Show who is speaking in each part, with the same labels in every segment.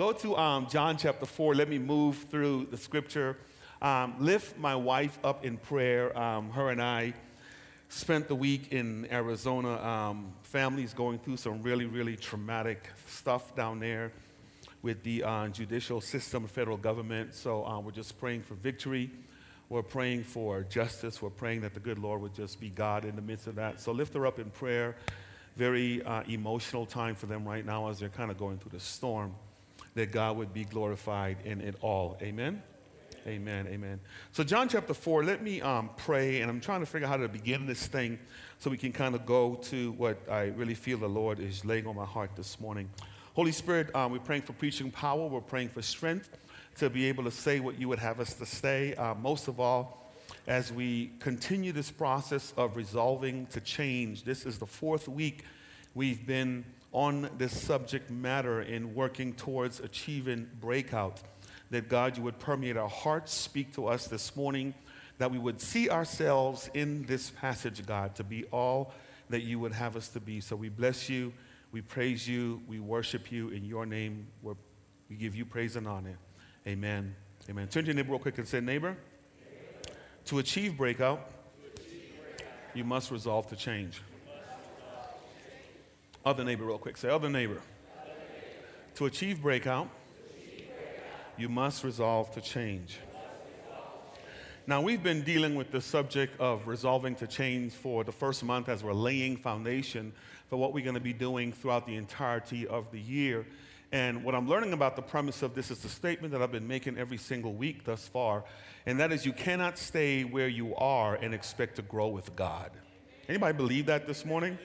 Speaker 1: Go to um, John chapter 4. Let me move through the scripture. Um, lift my wife up in prayer. Um, her and I spent the week in Arizona. Um, families going through some really, really traumatic stuff down there with the uh, judicial system, federal government. So uh, we're just praying for victory. We're praying for justice. We're praying that the good Lord would just be God in the midst of that. So lift her up in prayer. Very uh, emotional time for them right now as they're kind of going through the storm. That God would be glorified in it all. Amen. Amen. Amen. So, John chapter 4, let me um, pray, and I'm trying to figure out how to begin this thing so we can kind of go to what I really feel the Lord is laying on my heart this morning. Holy Spirit, um, we're praying for preaching power, we're praying for strength to be able to say what you would have us to say. Uh, most of all, as we continue this process of resolving to change, this is the fourth week we've been on this subject matter in working towards achieving breakout that God, you would permeate our hearts, speak to us this morning, that we would see ourselves in this passage, God, to be all that you would have us to be. So we bless you, we praise you, we worship you in your name. We give you praise and honor. Amen. Amen. Turn to your neighbor real quick and say, neighbor, to achieve breakout, you must resolve to change. Other neighbor, real quick. Say, other neighbor. To achieve breakout, you must resolve to change. Now, we've been dealing with the subject of resolving to change for the first month as we're laying foundation for what we're going to be doing throughout the entirety of the year. And what I'm learning about the premise of this is the statement that I've been making every single week thus far, and that is you cannot stay where you are and expect to grow with God. Anybody believe that this morning?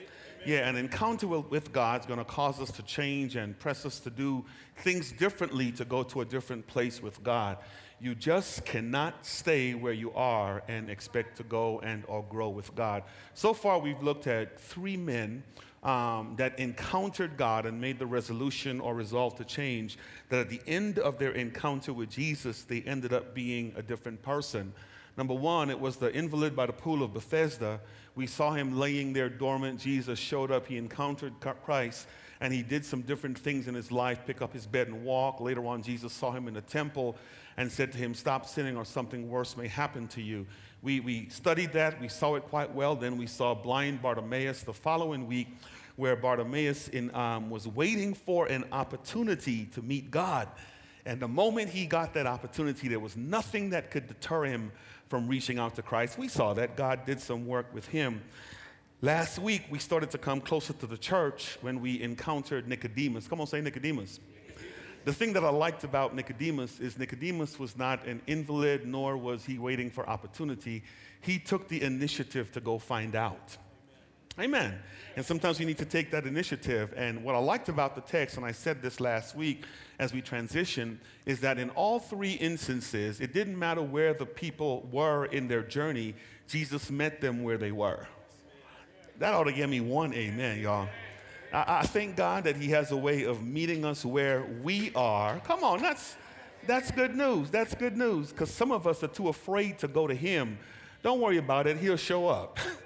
Speaker 1: Yeah, an encounter with God is going to cause us to change and press us to do things differently to go to a different place with God. You just cannot stay where you are and expect to go and or grow with God. So far, we've looked at three men um, that encountered God and made the resolution or resolve to change. That at the end of their encounter with Jesus, they ended up being a different person. Number one, it was the invalid by the pool of Bethesda we saw him laying there dormant. Jesus showed up. He encountered Christ and he did some different things in his life pick up his bed and walk. Later on, Jesus saw him in the temple and said to him, Stop sinning or something worse may happen to you. We, we studied that. We saw it quite well. Then we saw blind Bartimaeus the following week, where Bartimaeus in, um, was waiting for an opportunity to meet God. And the moment he got that opportunity, there was nothing that could deter him from reaching out to Christ. We saw that God did some work with him. Last week, we started to come closer to the church when we encountered Nicodemus. Come on, say Nicodemus. The thing that I liked about Nicodemus is Nicodemus was not an invalid, nor was he waiting for opportunity. He took the initiative to go find out. Amen. And sometimes we need to take that initiative. And what I liked about the text, and I said this last week as we transition, is that in all three instances, it didn't matter where the people were in their journey, Jesus met them where they were. That ought to give me one amen, y'all. I, I thank God that He has a way of meeting us where we are. Come on, that's, that's good news. That's good news because some of us are too afraid to go to Him. Don't worry about it, He'll show up.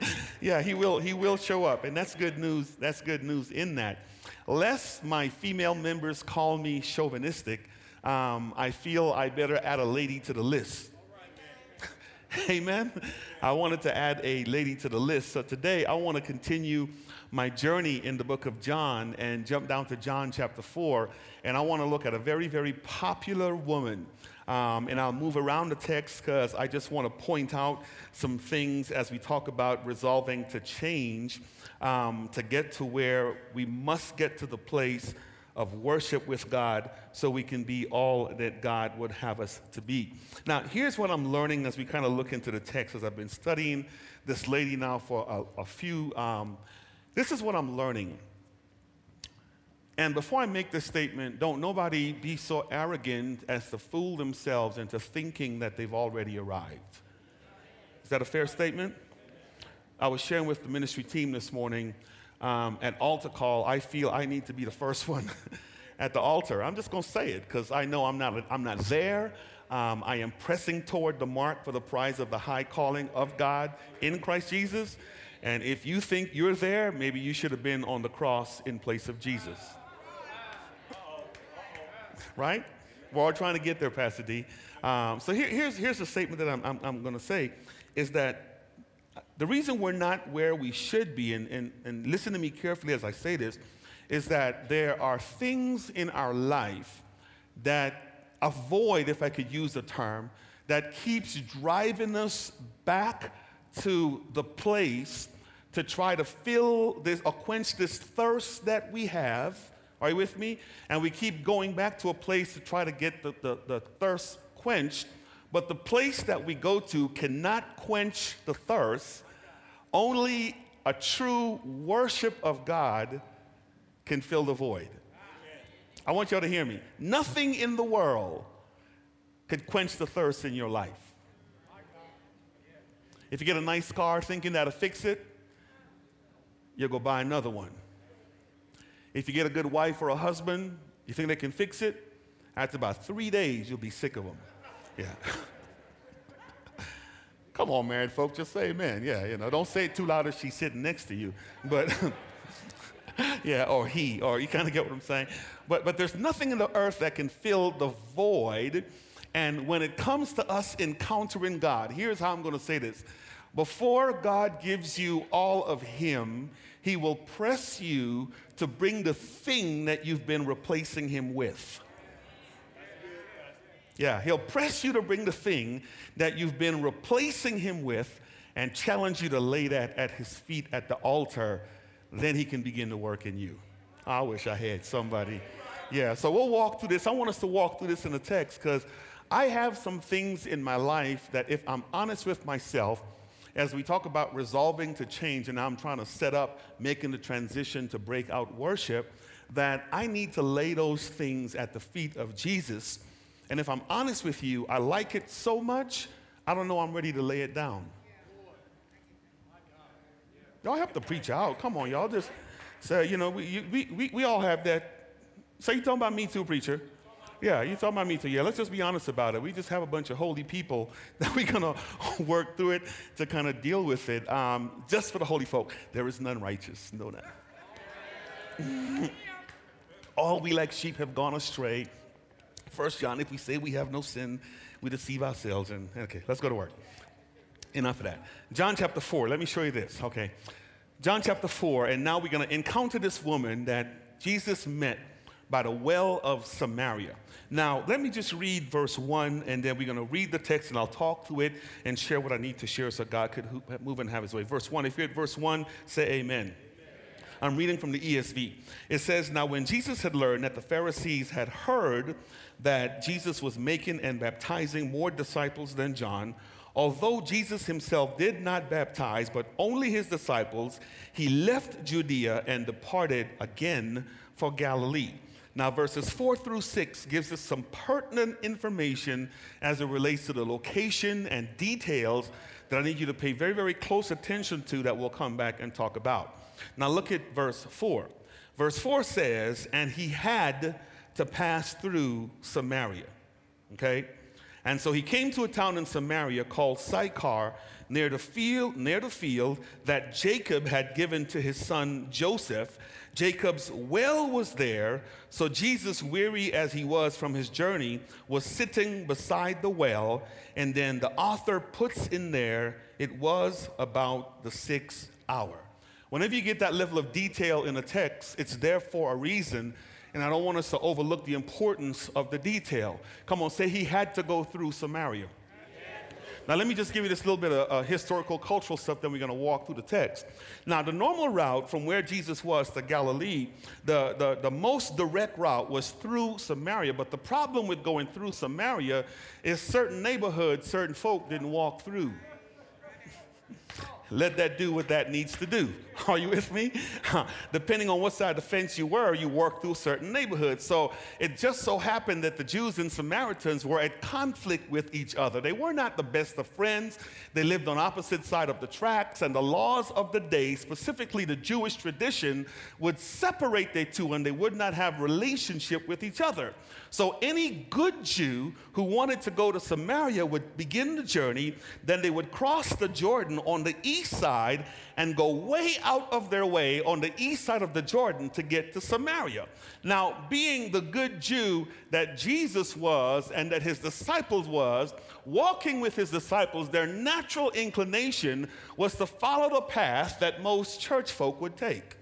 Speaker 1: yeah, he will, he will show up. And that's good news. That's good news in that. Lest my female members call me chauvinistic, um, I feel I better add a lady to the list. Amen. I wanted to add a lady to the list. So today I want to continue my journey in the book of John and jump down to John chapter 4. And I want to look at a very, very popular woman um, and I'll move around the text because I just want to point out some things as we talk about resolving to change um, to get to where we must get to the place of worship with God so we can be all that God would have us to be. Now, here's what I'm learning as we kind of look into the text as I've been studying this lady now for a, a few. Um, this is what I'm learning. And before I make this statement, don't nobody be so arrogant as to fool themselves into thinking that they've already arrived. Is that a fair statement? I was sharing with the ministry team this morning um, at altar call. I feel I need to be the first one at the altar. I'm just going to say it because I know I'm not, I'm not there. Um, I am pressing toward the mark for the prize of the high calling of God in Christ Jesus. And if you think you're there, maybe you should have been on the cross in place of Jesus. Right? We're all trying to get there, Pastor D. Um, so here, here's, here's a statement that I'm, I'm, I'm going to say is that the reason we're not where we should be, and, and, and listen to me carefully as I say this, is that there are things in our life that avoid, if I could use the term, that keeps driving us back to the place to try to fill this or quench this thirst that we have. Are you with me? And we keep going back to a place to try to get the, the, the thirst quenched. But the place that we go to cannot quench the thirst. Only a true worship of God can fill the void. I want y'all to hear me. Nothing in the world could quench the thirst in your life. If you get a nice car thinking that'll fix it, you'll go buy another one. If you get a good wife or a husband, you think they can fix it, after about three days, you'll be sick of them. Yeah. Come on, married folks, just say amen. Yeah, you know, don't say it too loud if she's sitting next to you. But yeah, or he, or you kind of get what I'm saying. But but there's nothing in the earth that can fill the void. And when it comes to us encountering God, here's how I'm going to say this. Before God gives you all of Him, He will press you to bring the thing that you've been replacing Him with. Yeah, He'll press you to bring the thing that you've been replacing Him with and challenge you to lay that at His feet at the altar. Then He can begin to work in you. I wish I had somebody. Yeah, so we'll walk through this. I want us to walk through this in the text because I have some things in my life that, if I'm honest with myself, as we talk about resolving to change, and I'm trying to set up making the transition to break out worship, that I need to lay those things at the feet of Jesus. And if I'm honest with you, I like it so much, I don't know I'm ready to lay it down. Y'all have to preach out. Come on, y'all. Just say, you know, we, we, we, we all have that. So you talking about me too, preacher? Yeah, you talking about me too. Yeah, let's just be honest about it. We just have a bunch of holy people that we're going to work through it to kind of deal with it. Um, just for the holy folk, there is none righteous. Know that. All we like sheep have gone astray. First John, if we say we have no sin, we deceive ourselves. And okay, let's go to work. Enough of that. John chapter 4, let me show you this, okay? John chapter 4, and now we're going to encounter this woman that Jesus met by the well of Samaria. Now, let me just read verse 1, and then we're going to read the text, and I'll talk through it and share what I need to share so God could move and have his way. Verse 1, if you're at verse 1, say amen. I'm reading from the ESV. It says, Now when Jesus had learned that the Pharisees had heard that Jesus was making and baptizing more disciples than John, although Jesus himself did not baptize, but only his disciples, he left Judea and departed again for Galilee. Now, verses 4 through 6 gives us some pertinent information as it relates to the location and details that I need you to pay very, very close attention to that we'll come back and talk about. Now, look at verse 4. Verse 4 says, And he had to pass through Samaria. Okay? And so he came to a town in Samaria called Sychar, near the field, near the field that Jacob had given to his son Joseph. Jacob's well was there, so Jesus, weary as he was from his journey, was sitting beside the well. And then the author puts in there, it was about the sixth hour. Whenever you get that level of detail in a text, it's there for a reason. And I don't want us to overlook the importance of the detail. Come on, say he had to go through Samaria. Now, let me just give you this little bit of uh, historical, cultural stuff, then we're going to walk through the text. Now, the normal route from where Jesus was to Galilee, the, the, the most direct route was through Samaria. But the problem with going through Samaria is certain neighborhoods, certain folk didn't walk through let that do what that needs to do. Are you with me? Depending on what side of the fence you were, you worked through certain neighborhoods. So it just so happened that the Jews and Samaritans were at conflict with each other. They were not the best of friends. They lived on opposite side of the tracks, and the laws of the day, specifically the Jewish tradition, would separate the two, and they would not have relationship with each other. So any good Jew who wanted to go to Samaria would begin the journey, then they would cross the Jordan on the east east side and go way out of their way on the east side of the Jordan to get to Samaria. Now, being the good Jew that Jesus was and that his disciples was, walking with his disciples, their natural inclination was to follow the path that most church folk would take.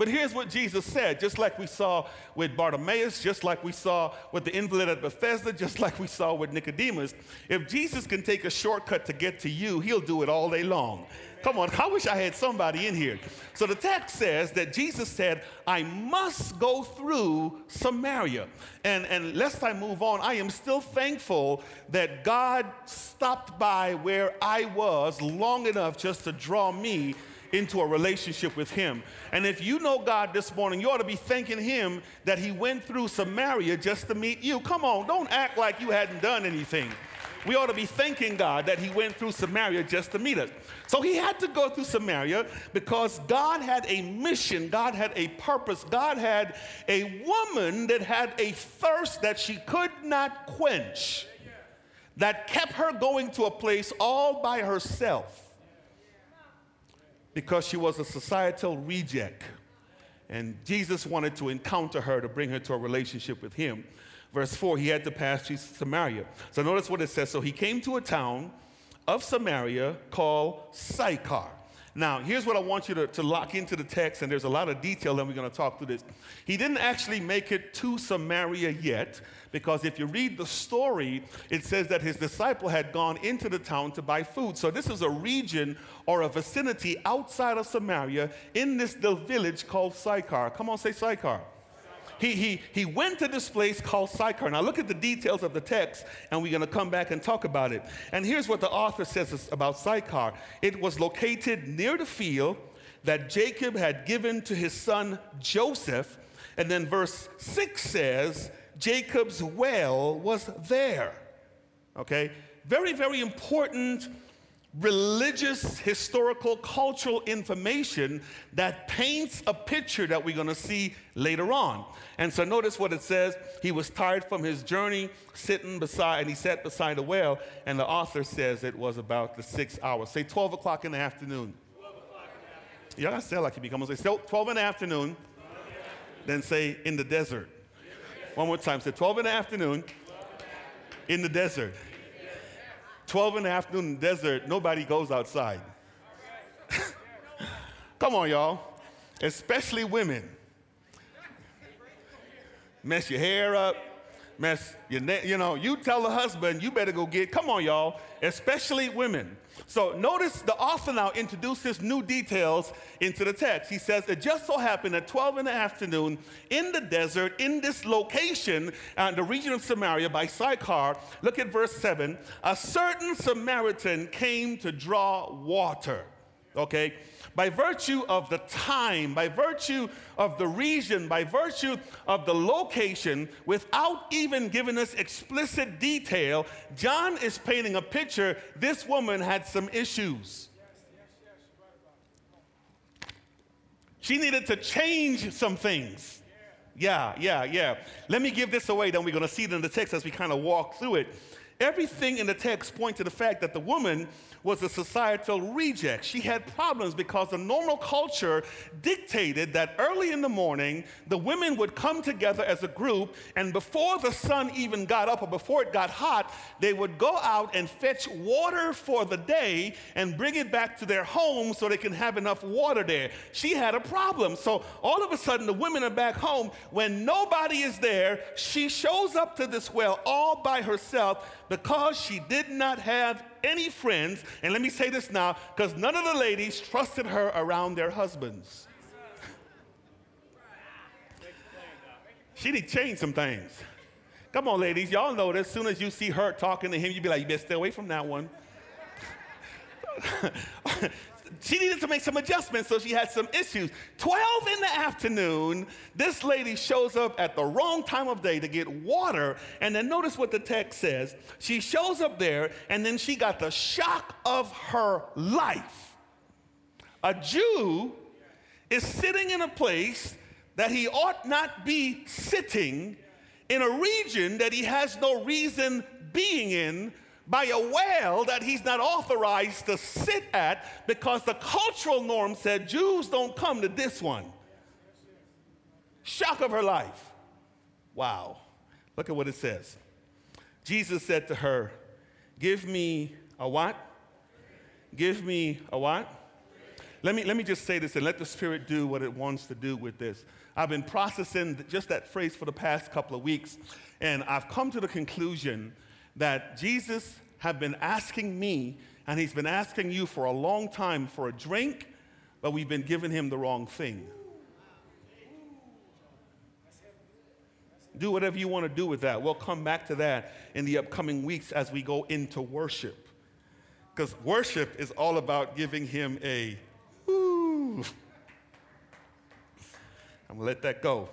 Speaker 1: But here's what Jesus said, just like we saw with Bartimaeus, just like we saw with the invalid at Bethesda, just like we saw with Nicodemus. If Jesus can take a shortcut to get to you, he'll do it all day long. Come on, I wish I had somebody in here. So the text says that Jesus said, I must go through Samaria. And, and lest I move on, I am still thankful that God stopped by where I was long enough just to draw me into a relationship with Him. And if you know God this morning, you ought to be thanking Him that He went through Samaria just to meet you. Come on, don't act like you hadn't done anything. We ought to be thanking God that He went through Samaria just to meet us. So He had to go through Samaria because God had a mission, God had a purpose, God had a woman that had a thirst that she could not quench that kept her going to a place all by herself because she was a societal reject. And Jesus wanted to encounter her to bring her to a relationship with him. Verse 4, he had to pass through Samaria. So notice what it says. So he came to a town of Samaria called Sychar. Now, here's what I want you to, to lock into the text, and there's a lot of detail, and we're going to talk through this. He didn't actually make it to Samaria yet, because if you read the story, it says that his disciple had gone into the town to buy food. So this is a region or a vicinity outside of Samaria in this little village called Sychar. Come on, say Sychar he, he, he went to this place called Sychar. Now, look at the details of the text, and we're going to come back and talk about it. And here's what the author says about Sychar it was located near the field that Jacob had given to his son Joseph. And then verse 6 says, Jacob's well was there. Okay? Very, very important religious, historical, cultural information that paints a picture that we're going to see later on. And so notice what it says. He was tired from his journey, sitting beside, and he sat beside a well. And the author says it was about the six hours. Say 12 o'clock in the afternoon. Y'all gotta say like you become. Say 12 in the afternoon. Then say in the desert. One more time. Say 12 in the afternoon. In the desert. 12 in the afternoon in the desert, nobody goes outside. Come on, y'all. Especially women. Mess your hair up, mess your neck. You know, you tell the husband, you better go get, come on, y'all. Especially women. So notice the author now introduces new details into the text. He says, It just so happened at 12 in the afternoon in the desert, in this location, uh, the region of Samaria by Sychar, look at verse 7. A certain Samaritan came to draw water. Okay? by virtue of the time, by virtue of the region, by virtue of the location, without even giving us explicit detail, John is painting a picture this woman had some issues. She needed to change some things. Yeah, yeah, yeah. Let me give this away, then we're going to see it in the text as we kind of walk through it. Everything in the text points to the fact that the woman was a societal reject. She had problems because the normal culture dictated that early in the morning, the women would come together as a group, and before the sun even got up or before it got hot, they would go out and fetch water for the day and bring it back to their home so they can have enough water there. She had a problem. So all of a sudden, the women are back home. When nobody is there, she shows up to this well all by herself because she did not have any friends. And let me say this now, because none of the ladies trusted her around their husbands. she did change some things. Come on, ladies, y'all know that as soon as you see her talking to him, you'd be like, you better stay away from that one. she needed to make some adjustments, so she had some issues. 12 in the afternoon, this lady shows up at the wrong time of day to get water. And then notice what the text says. She shows up there, and then she got the shock of her life. A Jew is sitting in a place that he ought not be sitting in a region that he has no reason being in by a well that he's not authorized to sit at because the cultural norm said Jews don't come to this one. Shock of her life. Wow. Look at what it says. Jesus said to her, Give me a what? Give me a what? Let me, let me just say this and let the Spirit do what it wants to do with this. I've been processing just that phrase for the past couple of weeks, and I've come to the conclusion that Jesus have been asking me, and he's been asking you for a long time for a drink, but we've been giving him the wrong thing. Do whatever you want to do with that. We'll come back to that in the upcoming weeks as we go into worship. Because worship is all about giving him a whoo. I'm going to let that go.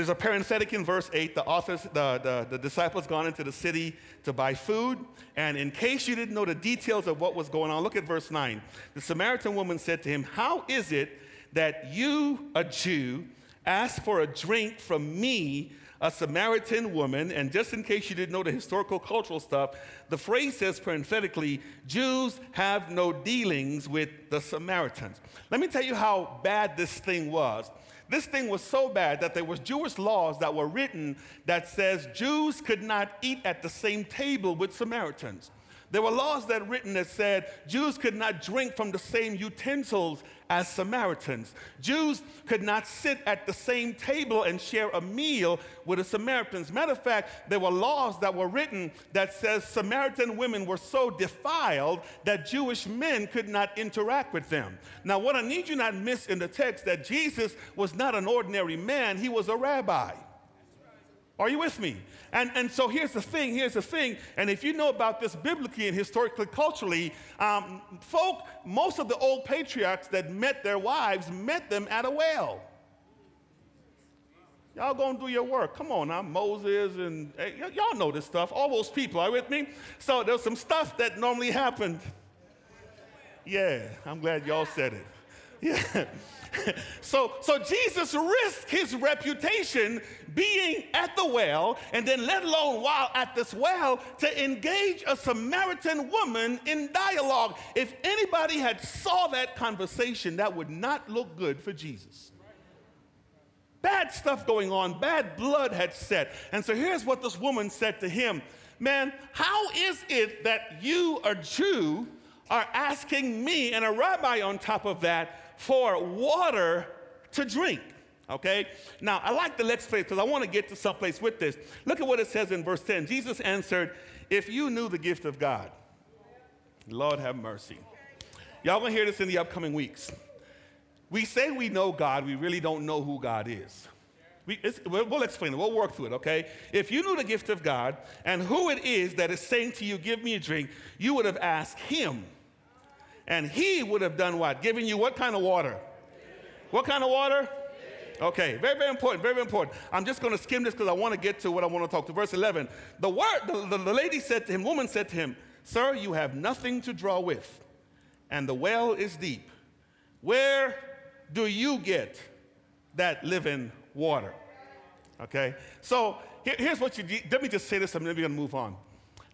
Speaker 1: There's a parenthetic in verse 8. The authors, the, the, the, disciples gone into the city to buy food. And in case you didn't know the details of what was going on, look at verse 9. The Samaritan woman said to him, How is it that you, a Jew, ask for a drink from me, a Samaritan woman? And just in case you didn't know the historical cultural stuff, the phrase says parenthetically, Jews have no dealings with the Samaritans. Let me tell you how bad this thing was. This thing was so bad that there was Jewish laws that were written that says Jews could not eat at the same table with Samaritans. There were laws that were written that said Jews could not drink from the same utensils as Samaritans. Jews could not sit at the same table and share a meal with the Samaritans. Matter of fact, there were laws that were written that says Samaritan women were so defiled that Jewish men could not interact with them. Now, what I need you not miss in the text that Jesus was not an ordinary man, he was a rabbi. Are you with me? And, and so here's the thing, here's the thing. And if you know about this biblically and historically, culturally, um, folk, most of the old patriarchs that met their wives met them at a well. Y'all gonna do your work. Come on now, Moses and hey, y- y'all know this stuff. All those people, are with me? So there's some stuff that normally happened. Yeah, I'm glad y'all said it. Yeah. so, so Jesus risked his reputation being at the well, and then let alone while at this well, to engage a Samaritan woman in dialogue. If anybody had saw that conversation, that would not look good for Jesus. Bad stuff going on, bad blood had set. And so here's what this woman said to him Man, how is it that you, a Jew, are asking me and a rabbi on top of that for water to drink. Okay? Now, I like the next phrase because I want to get to someplace with this. Look at what it says in verse 10. Jesus answered, If you knew the gift of God, Lord have mercy. Y'all gonna hear this in the upcoming weeks. We say we know God, we really don't know who God is. We, we'll explain it. We'll work through it, okay? If you knew the gift of God and who it is that is saying to you, Give me a drink, you would have asked Him and he would have done what? Giving you what kind of water? What kind of water? Okay, very, very important, very, very important. I'm just going to skim this because I want to get to what I want to talk to. Verse 11. The word, the, the, the lady said to him, woman said to him, Sir, you have nothing to draw with, and the well is deep. Where do you get that living water? Okay, so here, here's what you, let me just say this, and then we're going to move on.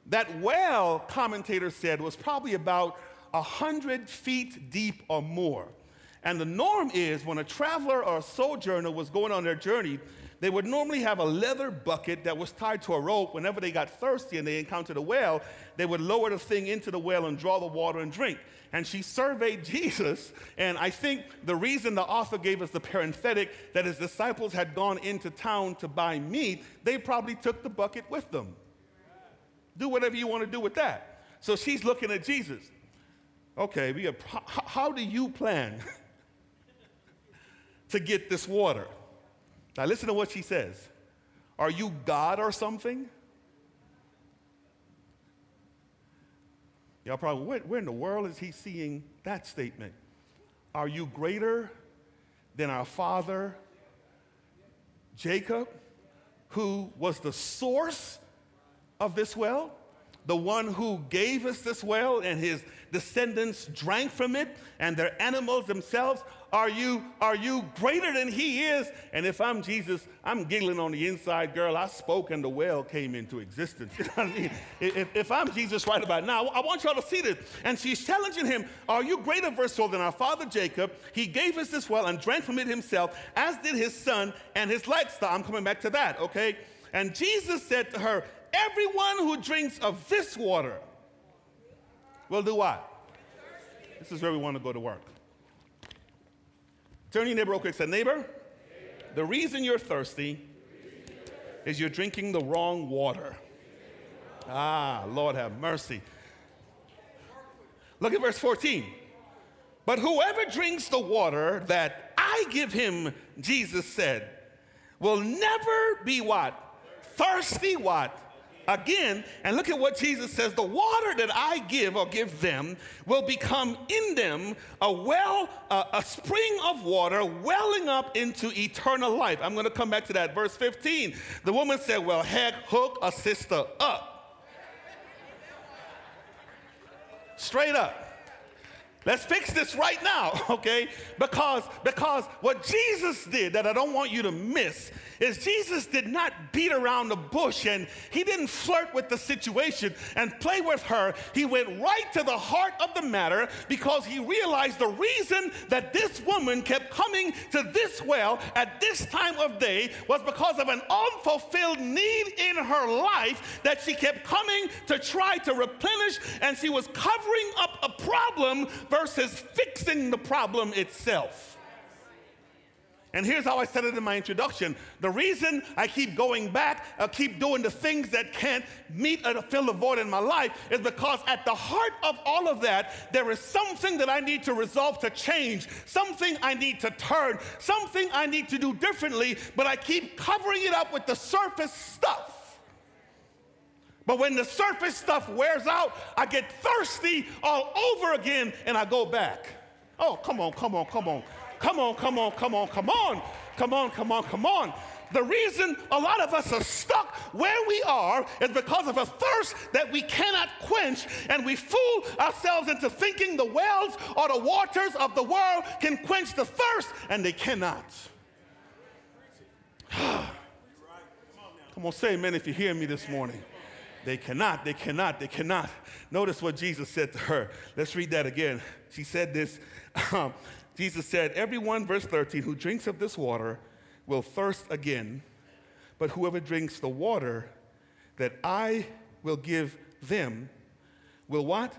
Speaker 1: That well, commentators said, was probably about 100 feet deep or more. And the norm is when a traveler or a sojourner was going on their journey, they would normally have a leather bucket that was tied to a rope. Whenever they got thirsty and they encountered a well, they would lower the thing into the well and draw the water and drink. And she surveyed Jesus, and I think the reason the author gave us the parenthetic that his disciples had gone into town to buy meat, they probably took the bucket with them. Do whatever you want to do with that. So she's looking at Jesus okay, we have, how do you plan to get this water? Now, listen to what she says. Are you God or something? Y'all probably, where, where in the world is he seeing that statement? Are you greater than our father Jacob, who was the source of this well? The one who gave us this well and his descendants drank from it and their animals themselves? Are you, are you greater than he is? And if I'm Jesus, I'm giggling on the inside, girl. I spoke and the well came into existence. You know what I mean? If, if I'm Jesus right about now, I want y'all to see this. And she's challenging him, Are you greater, verse 12, than our father Jacob? He gave us this well and drank from it himself, as did his son and his livestock. I'm coming back to that, okay? And Jesus said to her, Everyone who drinks of this water will do what? This is where we want to go to work. Turn your neighbor real quick. Say, neighbor, the reason you're thirsty is you're drinking the wrong water. Ah, Lord have mercy. Look at verse 14. But whoever drinks the water that I give him, Jesus said, will never be what? Thirsty what? Again, and look at what Jesus says the water that I give or give them will become in them a well, a spring of water welling up into eternal life. I'm going to come back to that. Verse 15. The woman said, Well, heck, hook a sister up. Straight up. Let's fix this right now, okay? Because because what Jesus did that I don't want you to miss is Jesus did not beat around the bush and he didn't flirt with the situation and play with her. He went right to the heart of the matter because he realized the reason that this woman kept coming to this well at this time of day was because of an unfulfilled need in her life that she kept coming to try to replenish and she was covering up a problem versus fixing the problem itself. And here's how I said it in my introduction. The reason I keep going back, I keep doing the things that can't meet or fill the void in my life is because at the heart of all of that, there is something that I need to resolve to change, something I need to turn, something I need to do differently, but I keep covering it up with the surface stuff. But when the surface stuff wears out, I get thirsty all over again and I go back. Oh, come on, come on, come on. Come on, come on, come on, come on, come on, come on, come on. The reason a lot of us are stuck where we are is because of a thirst that we cannot quench, and we fool ourselves into thinking the wells or the waters of the world can quench the thirst, and they cannot. Come on, say amen if you hear me this morning. They cannot, they cannot, they cannot. Notice what Jesus said to her. Let's read that again. She said this. Um, Jesus said, Everyone, verse 13, who drinks of this water will thirst again, but whoever drinks the water that I will give them will what?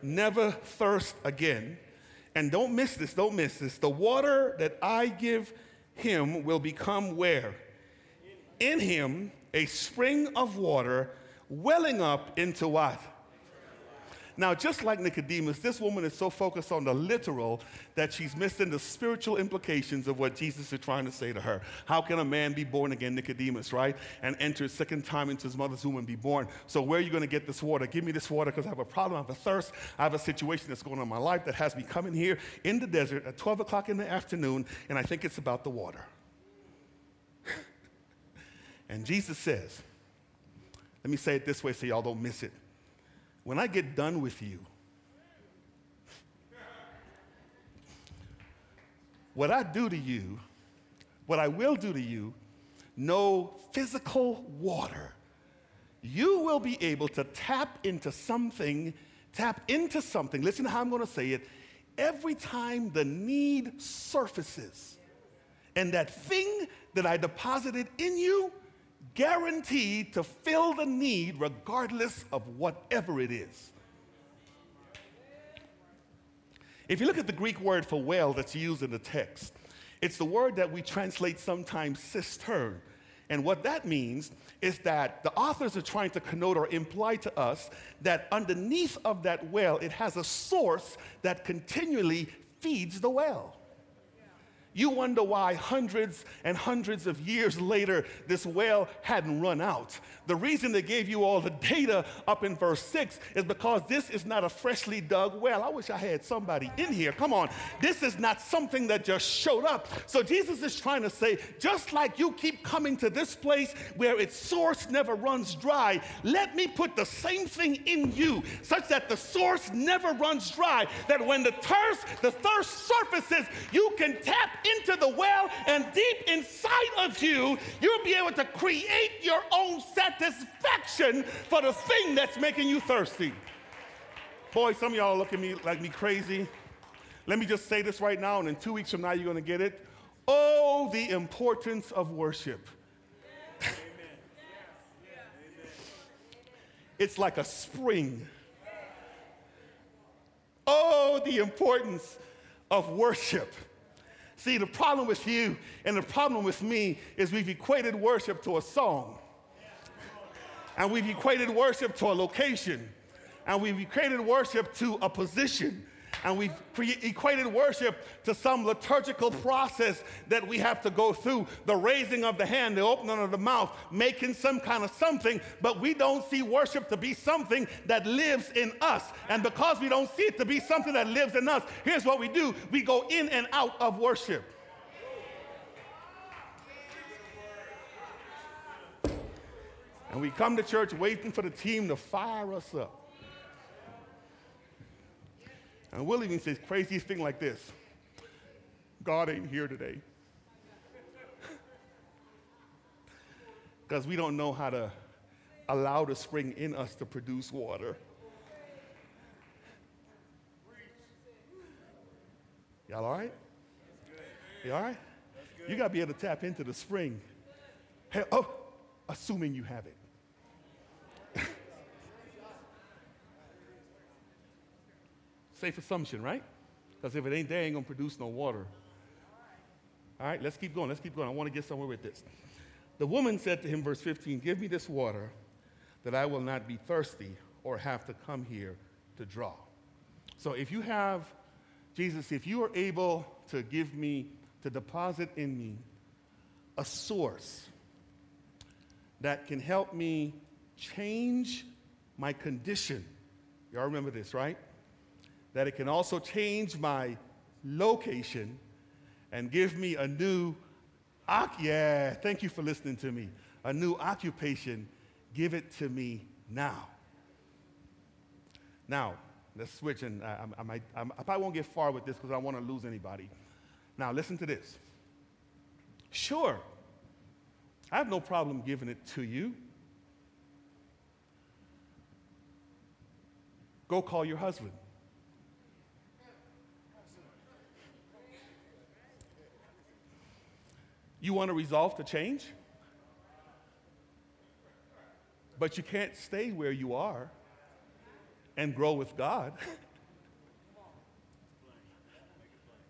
Speaker 1: Never thirst again. And don't miss this, don't miss this. The water that I give him will become where? In him, a spring of water welling up into what? Now, just like Nicodemus, this woman is so focused on the literal that she's missing the spiritual implications of what Jesus is trying to say to her. How can a man be born again, Nicodemus, right? And enter a second time into his mother's womb and be born. So, where are you going to get this water? Give me this water because I have a problem, I have a thirst, I have a situation that's going on in my life that has me coming here in the desert at 12 o'clock in the afternoon, and I think it's about the water. And Jesus says, let me say it this way so y'all don't miss it when I get done with you, what I do to you, what I will do to you, no physical water, you will be able to tap into something, tap into something. Listen to how I'm going to say it. Every time the need surfaces, and that thing that I deposited in you guaranteed to fill the need regardless of whatever it is. If you look at the Greek word for well that's used in the text, it's the word that we translate sometimes cistern. And what that means is that the authors are trying to connote or imply to us that underneath of that well, it has a source that continually feeds the well. You wonder why hundreds and hundreds of years later this well hadn't run out. The reason they gave you all the data up in verse 6 is because this is not a freshly dug well. I wish I had somebody in here. Come on. This is not something that just showed up. So Jesus is trying to say, just like you keep coming to this place where its source never runs dry, let me put the same thing in you such that the source never runs dry. That when the thirst, the thirst surfaces, you can tap into the well and deep inside of you, you'll be able to create your own satisfaction for the thing that's making you thirsty. Boy, some of y'all look at me like me crazy. Let me just say this right now, and in two weeks from now, you're to get it. Oh, the importance of worship. it's like a spring. Oh, the importance of worship. See, the problem with you and the problem with me is we've equated worship to a song. And we've equated worship to a location. And we've equated worship to a position and we've equated worship to some liturgical process that we have to go through the raising of the hand, the opening of the mouth, making some kind of something, but we don't see worship to be something that lives in us. And because we don't see it to be something that lives in us, here's what we do we go in and out of worship. And we come to church waiting for the team to fire us up. And Will even says craziest thing like this God ain't here today. Because we don't know how to allow the spring in us to produce water. Y'all all right? You all right? You got to be able to tap into the spring. Hey, oh, assuming you have it. Safe assumption, right? Because if it ain't there, ain't gonna produce no water. All right, let's keep going. Let's keep going. I want to get somewhere with this. The woman said to him, verse 15, Give me this water that I will not be thirsty or have to come here to draw. So if you have, Jesus, if you are able to give me, to deposit in me a source that can help me change my condition. Y'all remember this, right? That it can also change my location and give me a new, yeah, thank you for listening to me, a new occupation. Give it to me now. Now, let's switch, and uh, I, I, might, I, I probably won't get far with this because I don't want to lose anybody. Now, listen to this. Sure, I have no problem giving it to you. Go call your husband. You want to resolve to change? But you can't stay where you are and grow with God.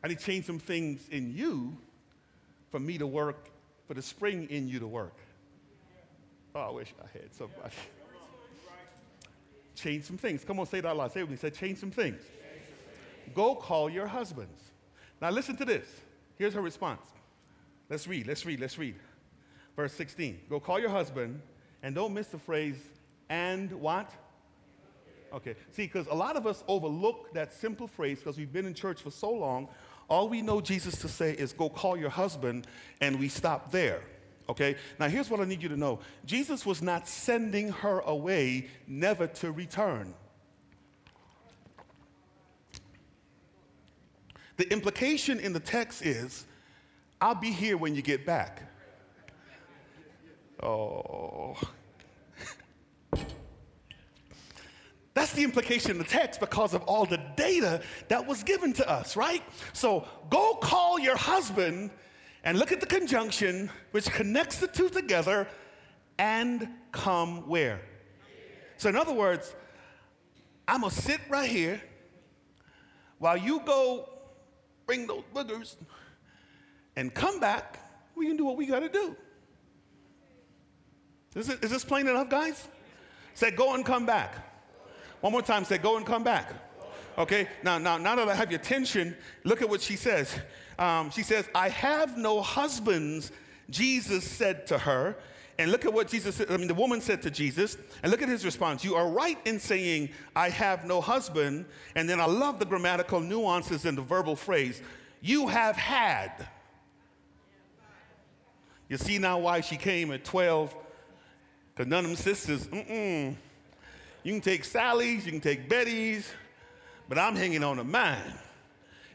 Speaker 1: I need to change some things in you for me to work, for the spring in you to work. Oh, I wish I had somebody. change some things. Come on, say that out loud. Say it with me. Say, change some things. Go call your husbands. Now, listen to this. Here's her response Let's read, let's read, let's read. Verse 16. Go call your husband and don't miss the phrase, and what? Okay, see, because a lot of us overlook that simple phrase because we've been in church for so long. All we know Jesus to say is, go call your husband, and we stop there. Okay, now here's what I need you to know Jesus was not sending her away, never to return. The implication in the text is I'll be here when you get back. Oh. That's the implication in the text because of all the data that was given to us, right? So go call your husband and look at the conjunction which connects the two together and come where? So, in other words, I'm gonna sit right here while you go bring those boogers and come back, we can do what we got to do. Is, it, is this plain enough, guys? Say, go and come back. One more time, say, go and come back. Okay, now, now, now that I have your attention, look at what she says. Um, she says, I have no husbands, Jesus said to her. And look at what Jesus said. I mean, the woman said to Jesus, and look at his response. You are right in saying, I have no husband. And then I love the grammatical nuances in the verbal phrase, you have had. You see now why she came at 12? Because none of them sisters, mm-mm. You can take Sally's, you can take Betty's, but I'm hanging on to mine.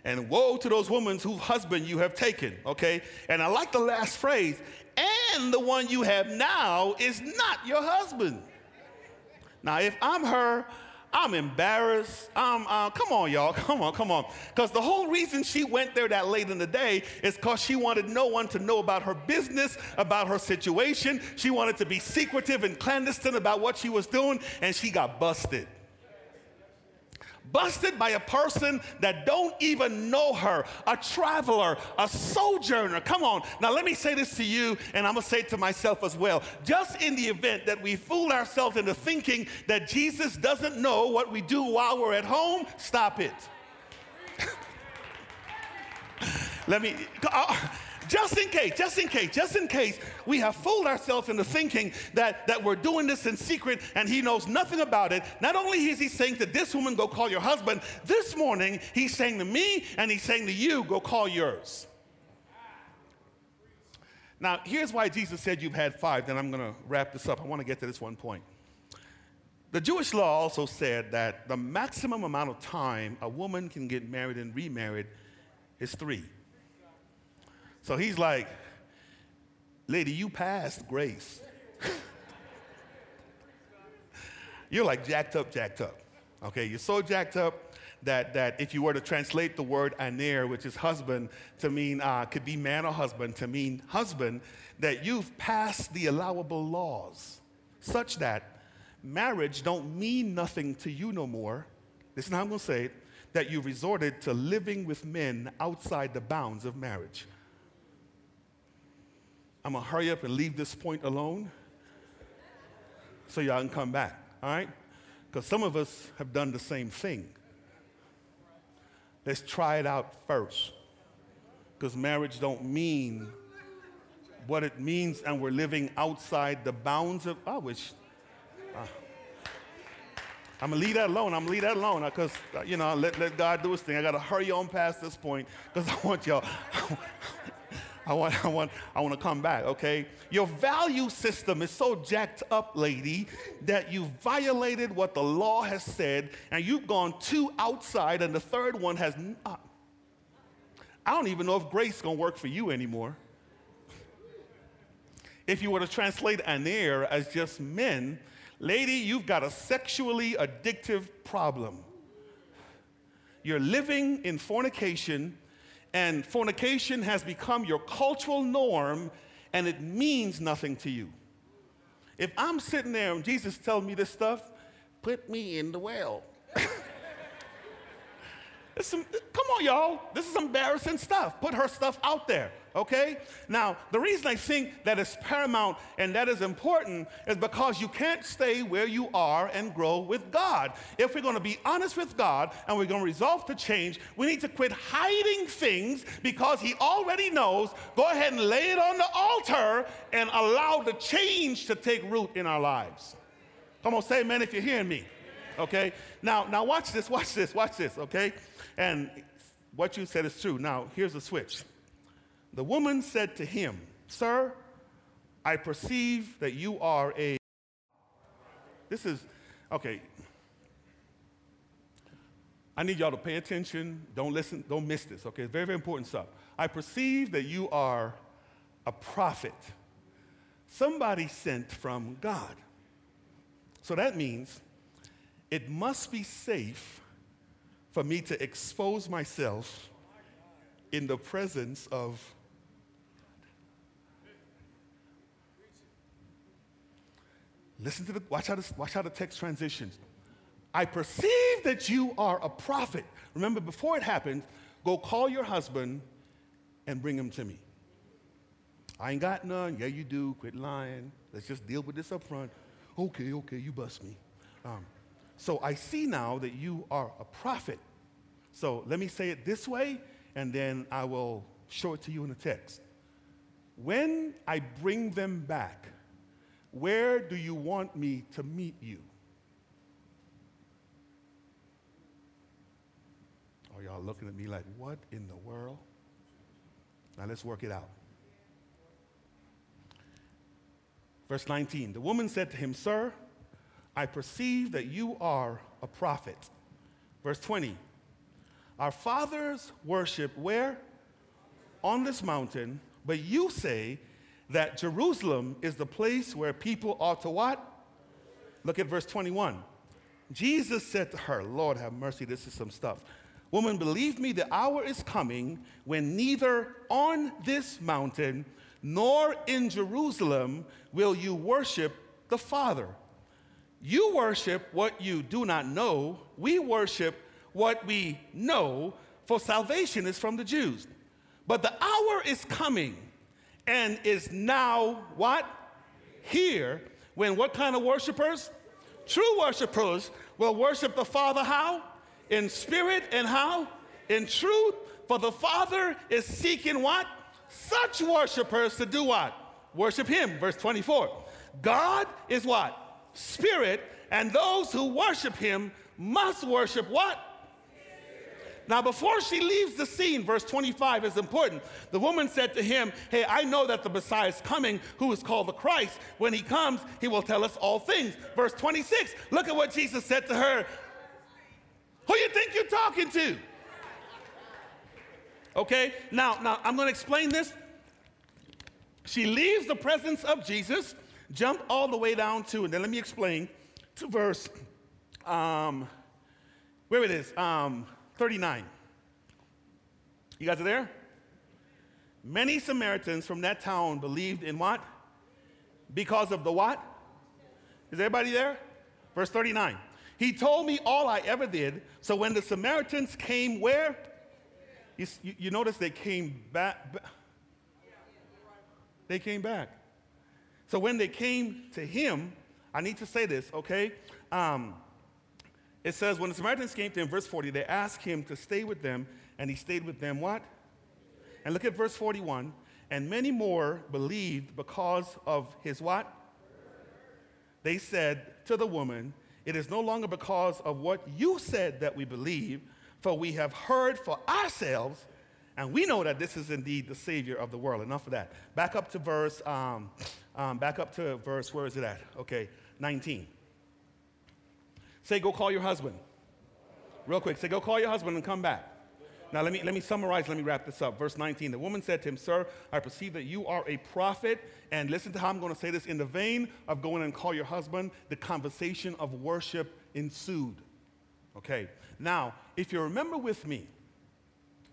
Speaker 1: And woe to those women whose husband you have taken, okay? And I like the last phrase, and the one you have now is not your husband. Now, if I'm her, I'm embarrassed. I'm, uh, come on, y'all. Come on, come on. Because the whole reason she went there that late in the day is because she wanted no one to know about her business, about her situation. She wanted to be secretive and clandestine about what she was doing, and she got busted busted by a person that don't even know her, a traveler, a sojourner. Come on. Now, let me say this to you, and I'm to say it to myself as well. Just in the event that we fool ourselves into thinking that Jesus doesn't know what we do while we're at home, stop it. let me. Uh, just in case, just in case, just in case we have fooled ourselves into thinking that, that we're doing this in secret and he knows nothing about it. Not only is he saying to this woman, go call your husband, this morning he's saying to me and he's saying to you, go call yours. Now, here's why Jesus said you've had five. Then I'm going to wrap this up. I want to get to this one point. The Jewish law also said that the maximum amount of time a woman can get married and remarried is three. So he's like, Lady, you passed grace. you're like jacked up, jacked up. Okay, you're so jacked up that, that if you were to translate the word aner, which is husband, to mean, uh, could be man or husband, to mean husband, that you've passed the allowable laws such that marriage don't mean nothing to you no more. Listen how I'm to say it that you resorted to living with men outside the bounds of marriage. I'm gonna hurry up and leave this point alone so y'all can come back, all right? Because some of us have done the same thing. Let's try it out first. Because marriage don't mean what it means, and we're living outside the bounds of. I wish. Uh, I'm gonna leave that alone. I'm gonna leave that alone because uh, you know let, let God do His thing. I gotta hurry on past this point because I want y'all. I want, I want, I want to come back, okay? Your value system is so jacked up, lady, that you violated what the law has said, and you've gone two outside, and the third one has not. Uh, I don't even know if grace to work for you anymore. If you were to translate aner as just men, lady, you've got a sexually addictive problem. You're living in fornication and fornication has become your cultural norm and it means nothing to you. If I'm sitting there and Jesus tells me this stuff, put me in the well. some, come on, y'all. This is embarrassing stuff. Put her stuff out there okay? Now, the reason I think that is paramount and that is important is because you can't stay where you are and grow with God. If we're to be honest with God and we're to resolve to change, we need to quit hiding things because He already knows. Go ahead and lay it on the altar and allow the change to take root in our lives. Come on, say amen if you're hearing me. Okay? Now, now watch this, watch this, watch this, okay? And what you said is true. Now, here's the switch. The woman said to him, Sir, I perceive that you are a. This is, okay. I need y'all to pay attention. Don't listen, don't miss this, okay? Very, very important stuff. I perceive that you are a prophet, somebody sent from God. So that means it must be safe for me to expose myself in the presence of Listen to the, watch how, this, watch how the text transitions. I perceive that you are a prophet. Remember, before it happened, go call your husband and bring him to me. I ain't got none. Yeah, you do. Quit lying. Let's just deal with this up front. Okay, okay, you bust me. Um, so I see now that you are a prophet. So let me say it this way, and then I will show it to you in the text. When I bring them back, where do you want me to meet you? Are y'all looking at me like, what in the world? Now let's work it out. Verse 19 The woman said to him, Sir, I perceive that you are a prophet. Verse 20 Our fathers worship where? On this mountain, but you say that Jerusalem is the place where people ought to what? Look at verse 21. Jesus said to her, Lord have mercy, this is some stuff. Woman, believe me, the hour is coming when neither on this mountain nor in Jerusalem will you worship the Father. You worship what you do not know. We worship what we know, for salvation is from the Jews. But the hour is coming and is now what? Here, when what kind of worshipers? True worshipers will worship the Father how? in spirit and how? In truth. For the Father is seeking what? Such worshipers to do what? Worship Him. Verse 24. God is what? Spirit, and those who worship Him must worship what? Now, before she leaves the scene, verse 25 is important. The woman said to him, Hey, I know that the Messiah is coming, who is called the Christ. When he comes, he will tell us all things. Verse 26, look at what Jesus said to her who you think you're talking to? Okay, now, now I'm to explain this. She leaves the presence of Jesus, jump all the way down to, and then let me explain to verse, um, where it is, um, 39. You guys are there? Many Samaritans from that town believed in what? Because of the what? Is everybody there? Verse 39. He told me all I ever did. So when the Samaritans came where? You, you notice they came back. They came back. So when they came to him, I need to say this, okay? Um, it says, when the Samaritans came to him, verse 40, they asked him to stay with them, and he stayed with them what? And look at verse 41. And many more believed because of his what? They said to the woman, it is no longer because of what you said that we believe, for we have heard for ourselves, and we know that this is indeed the Savior of the world. Enough of that. Back up to verse, um, um, back up to verse, where is it at? Okay, 19. Say, go call your husband. Real quick, say, go call your husband and come back. Now, let me, let me summarize, let me wrap this up. Verse 19 The woman said to him, Sir, I perceive that you are a prophet. And listen to how I'm going to say this in the vein of going and call your husband. The conversation of worship ensued. Okay, now, if you remember with me,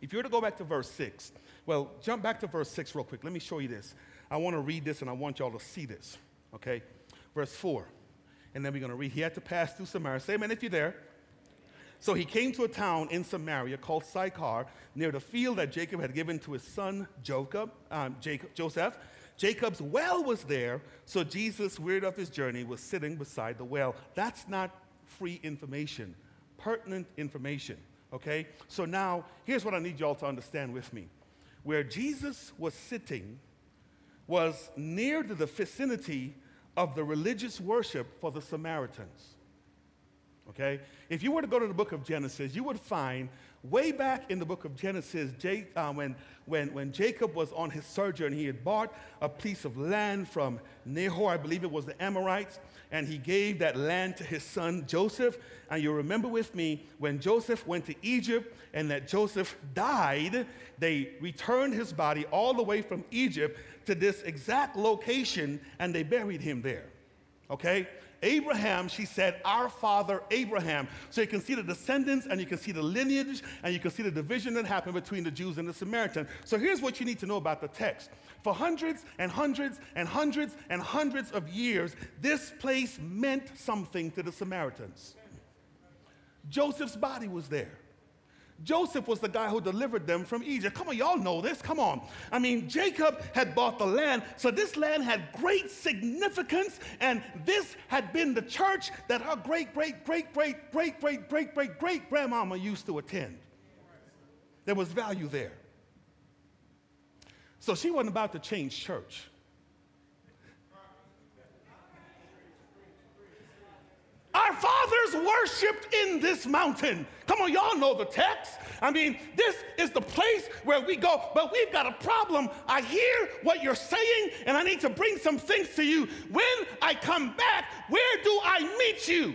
Speaker 1: if you were to go back to verse 6, well, jump back to verse 6 real quick. Let me show you this. I want to read this and I want y'all to see this. Okay, verse 4. And then we're going to read. He had to pass through Samaria. Say amen if you're there. So he came to a town in Samaria called Sychar, near the field that Jacob had given to his son Jacob, um, Jacob, Joseph. Jacob's well was there, so Jesus, wearied of his journey, was sitting beside the well. That's not free information, pertinent information, okay? So now, here's what I need y'all to understand with me. Where Jesus was sitting was near to the vicinity of the religious worship for the Samaritans okay? If you were to go to the book of Genesis, you would find way back in the book of Genesis, uh, when, when, when Jacob was on his sojourn, he had bought a piece of land from Nahor, I believe it was the Amorites, and he gave that land to his son Joseph. And you remember with me when Joseph went to Egypt and that Joseph died, they returned his body all the way from Egypt to this exact location and they buried him there. Okay? Abraham, she said, Our father Abraham. So you can see the descendants and you can see the lineage and you can see the division that happened between the Jews and the Samaritans. So here's what you need to know about the text. For hundreds and hundreds and hundreds and hundreds of years, this place meant something to the Samaritans. Joseph's body was there. Joseph was the guy who delivered them from Egypt. Come on, y'all know this. Come on. I mean, Jacob had bought the land, so this land had great significance, and this had been the church that her great, great, great, great, great, great, great, great, great grandmama used to attend. There was value there. So she wasn't about to change church. Our fathers worshiped in this mountain. Come on, y'all know the text. I mean, this is the place where we go, but we've got a problem. I hear what you're saying, and I need to bring some things to you. When I come back, where do I meet you?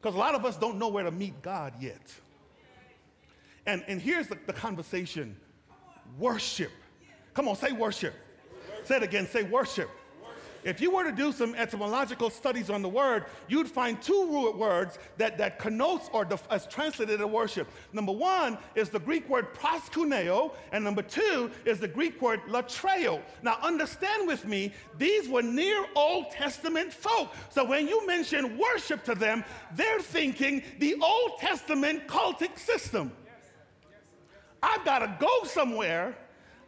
Speaker 1: Because a lot of us don't know where to meet God yet. And, and here's the, the conversation worship. Come on, say worship. Say it again, say worship. If you were to do some etymological studies on the word, you'd find two root words that, that connotes or def- as translated as worship. Number one is the Greek word proskuneo, and number two is the Greek word latreo. Now, understand with me, these were near Old Testament folk. So when you mention worship to them, they're thinking the Old Testament cultic system. I've got to go somewhere,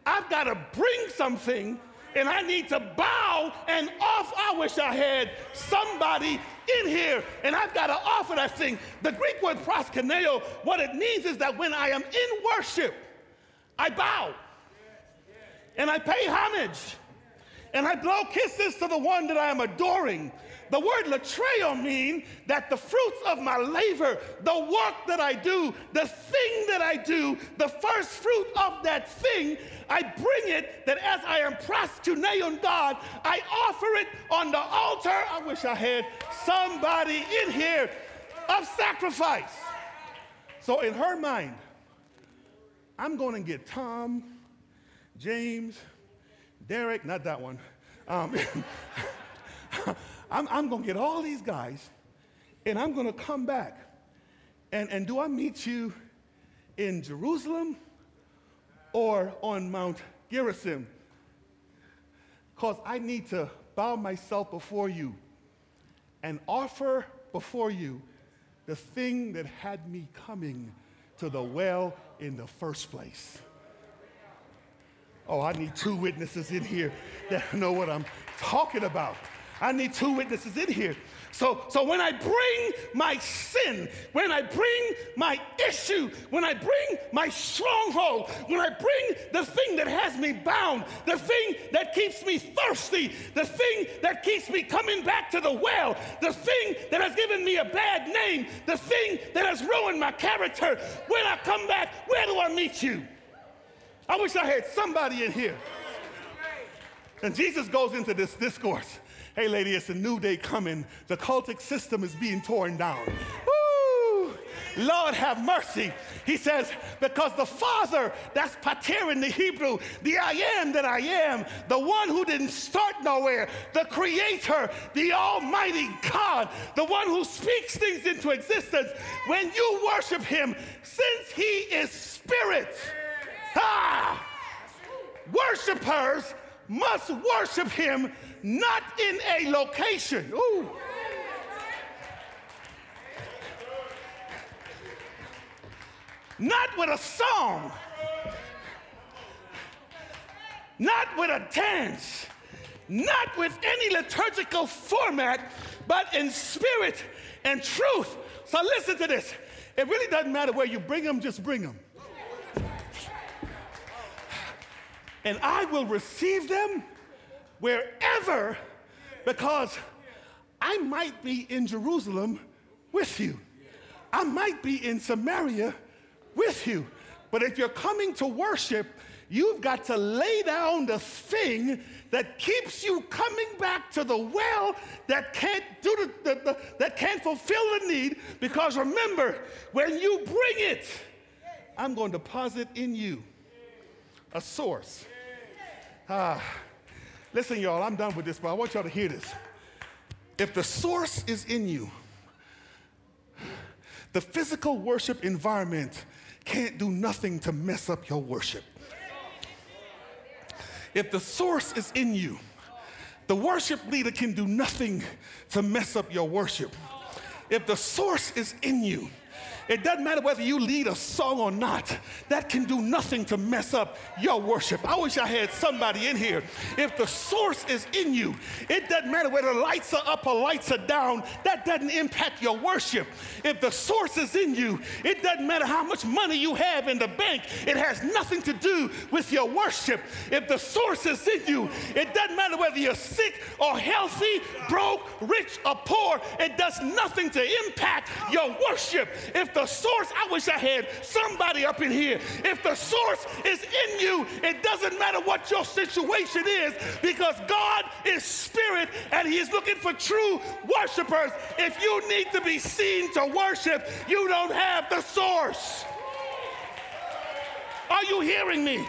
Speaker 1: I've got to bring something and I need to bow and off. I wish I had somebody in here and I've got to offer that thing. The Greek word proskuneo, what it means is that when I am in worship, I bow and I pay homage and I blow kisses to the one that I am adoring. The word latreo means that the fruits of my labor, the work that I do, the thing that I do, the first fruit of that thing, I bring it that as I am proskuneon God, I offer it on the altar. I wish I had somebody in here of sacrifice. So in her mind, I'm going to get Tom, James, Derek, not that one. Um, I'm, I'm going to get all these guys and I'm going to come back. And, and do I meet you in Jerusalem or on Mount Gerizim? Because I need to bow myself before you and offer before you the thing that had me coming to the well in the first place. Oh, I need two witnesses in here that know what I'm talking about. I need two witnesses in here. So, so when I bring my sin, when I bring my issue, when I bring my stronghold, when I bring the thing that has me bound, the thing that keeps me thirsty, the thing that keeps me coming back to the well, the thing that has given me a bad name, the thing that has ruined my character, when I come back, where do I meet you? I wish I had somebody in here. And Jesus goes into this discourse. Hey, lady, it's a new day coming. The cultic system is being torn down. Woo! Lord have mercy. He says, because the Father, that's pater in the Hebrew, the I am that I am, the one who didn't start nowhere, the Creator, the Almighty God, the one who speaks things into existence. When you worship Him, since He is Spirit, ah, worshipers must worship Him not in a location. Ooh. Not with a song, not with a dance, not with any liturgical format, but in spirit and truth. So listen to this. It really doesn't matter where you bring them, just bring them. And I will receive them wherever because I might be in Jerusalem with you. I might be in Samaria with you. But if you're coming to worship, you've got to lay down the thing that keeps you coming back to the well that can't do the, the, the, that can't fulfill the need because remember when you bring it i'm going to deposit in you a source ah Listen, y'all, I'm done with this, but I want y'all to hear this. If the source is in you, the physical worship environment can't do nothing to mess up your worship. If the source is in you, the worship leader can do nothing to mess up your worship. If the source is in you, It doesn't matter whether you lead a song or not, that can do nothing to mess up your worship. I wish I had somebody in here. If the source is in you, it doesn't matter whether lights are up or lights are down, that doesn't impact your worship. If the source is in you, it doesn't matter how much money you have in the bank, it has nothing to do with your worship. If the source is in you, it doesn't matter whether you're sick or healthy, broke, rich or poor, it does nothing to impact your worship. If the source, I wish I had somebody up in here, if the source is in you, it doesn't matter what your situation is because God is spirit and He is looking for true worshipers. If you need to be seen to worship, you don't have the source. Are you hearing me?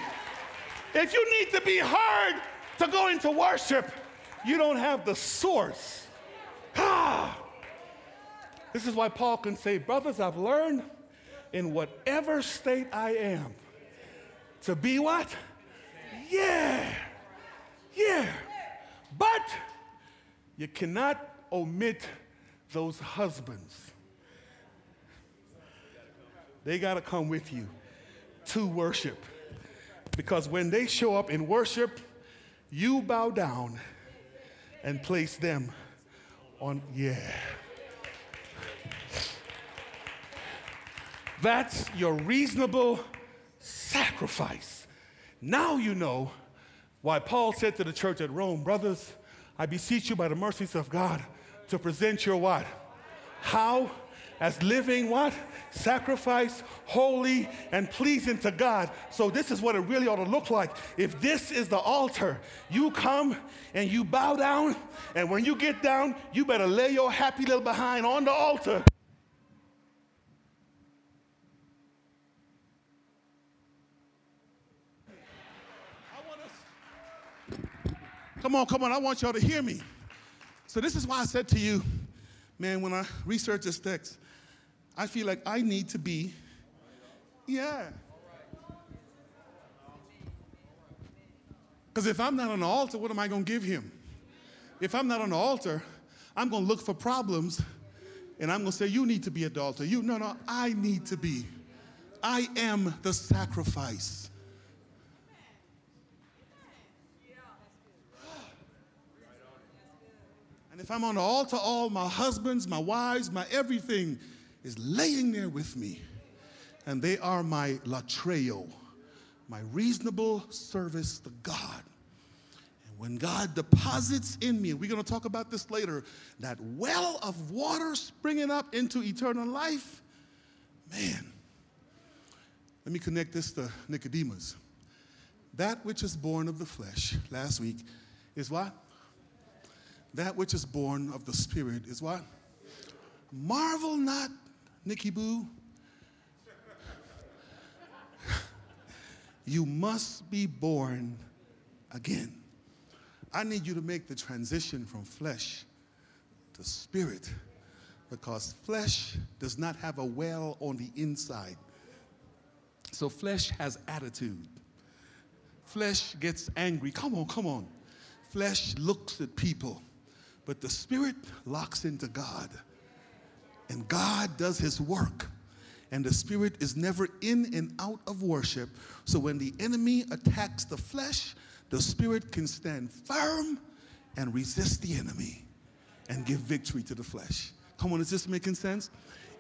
Speaker 1: If you need to be heard to go into worship, you don't have the source. Ah. This is why Paul can say, Brothers, I've learned in whatever state I am to be what? Yeah. Yeah. But you cannot omit those husbands. They got to come with you to worship. Because when they show up in worship, you bow down and place them on, yeah. That's your reasonable sacrifice. Now you know why Paul said to the church at Rome, brothers, I beseech you by the mercies of God to present your what? How? As living what? Sacrifice, holy, and pleasing to God. So, this is what it really ought to look like. If this is the altar, you come and you bow down, and when you get down, you better lay your happy little behind on the altar. Come on, come on. I want y'all to hear me. So, this is why I said to you, man, when I research this text, I feel like I need to be, yeah. Because if I'm not on the altar, what am I going to give him? If I'm not on the altar, I'm going to look for problems and I'm going to say, You need to be a altar. You, no, no, I need to be. I am the sacrifice. And if I'm on the altar, all my husbands, my wives, my everything is laying there with me. And they are my latreo, my reasonable service to God. And when God deposits in me, we're going to talk about this later, that well of water springing up into eternal life, man, let me connect this to Nicodemus. That which is born of the flesh, last week, is what? That which is born of the Spirit is what? Marvel not, Nikki Boo. you must be born again. I need you to make the transition from flesh to spirit because flesh does not have a well on the inside. So flesh has attitude. Flesh gets angry. Come on, come on. Flesh looks at people but the Spirit locks into God, and God does His work. And the Spirit is never in and out of worship. So when the enemy attacks the flesh, the Spirit can stand firm and resist the enemy and give victory to the flesh. Come on, is this making sense?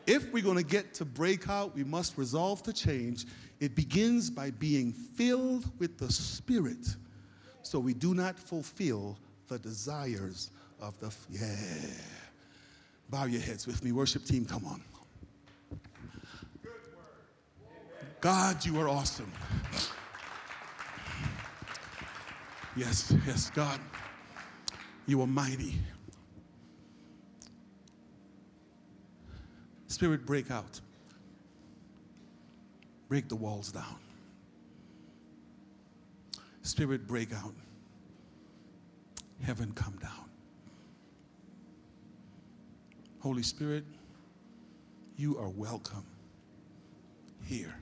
Speaker 1: If we're going to get to breakout, we must resolve to change. It begins by being filled with the Spirit so we do not fulfill the desires of the, yeah. Bow your heads with me. Worship team, come on. God, you are awesome. Yes, yes, God, you are mighty. Spirit, break out. Break the walls down. Spirit, break out. Heaven, come down. Holy Spirit, you are welcome here.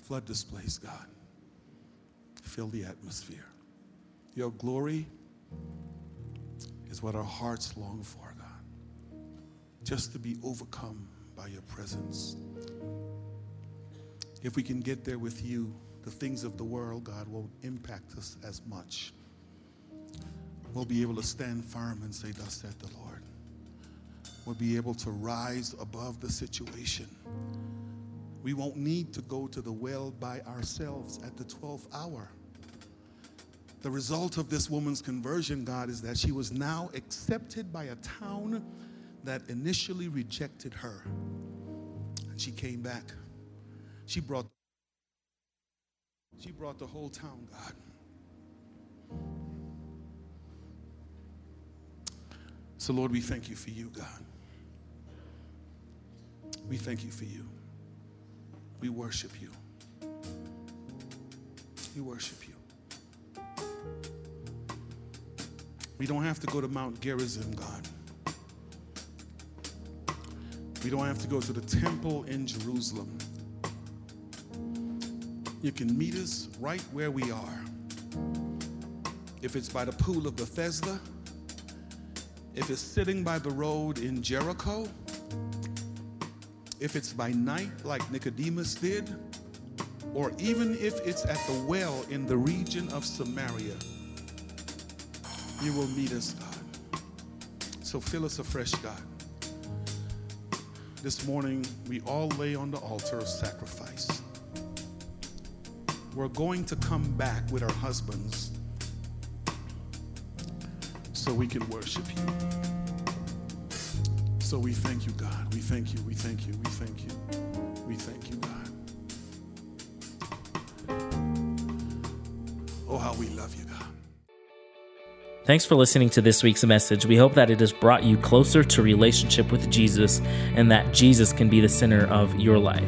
Speaker 1: Flood this place, God. Fill the atmosphere. Your glory is what our hearts long for, God. just to be overcome by your presence. If we can get there with you, the things of the world, God, won't impact us as much. We'll be able to stand firm and say, Thus saith the Lord. We'll be able to rise above the situation. We won't need to go to the well by ourselves at the 12th hour. The result of this woman's conversion, God, is that she was now accepted by a town that initially rejected her. And she came back. She brought she brought the whole town, God. So, Lord, we thank you for you, God. We thank you for you. We worship you. We worship you. We don't have to go to Mount Gerizim, God. We don't have to go to the temple in Jerusalem. You can meet us right where we are. If it's by the pool of Bethesda, if it's sitting by the road in Jericho, if it's by night like Nicodemus did, or even if it's at the well in the region of Samaria, you will meet us, God. So fill us afresh, God. This morning, we all lay on the altar of sacrifice. We're going to come back with our husbands so we can worship you. So we thank you, God. We thank you. We thank you. We thank you. We thank you, God. Oh, how we love you, God.
Speaker 2: Thanks for listening to this week's message. We hope that it has brought you closer to relationship with Jesus and that Jesus can be the center of your life.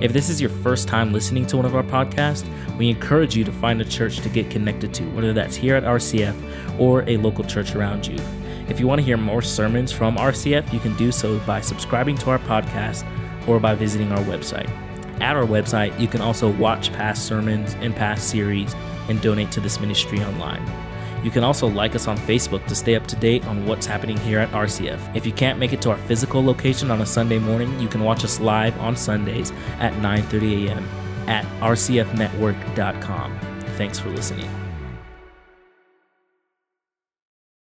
Speaker 2: If this is your first time listening to one of our podcasts, we encourage you to find a church to get connected to, whether that's here at RCF or a local church around you. If you want to hear more sermons from RCF, you can do so by subscribing to our podcast or by visiting our website. At our website, you can also watch past sermons and past series and donate to this ministry online. You can also like us on Facebook to stay up to date on what's happening here at RCF. If you can't make it to our physical location on a Sunday morning, you can watch us live on Sundays at 9:30 a.m. at rcfnetwork.com. Thanks for listening.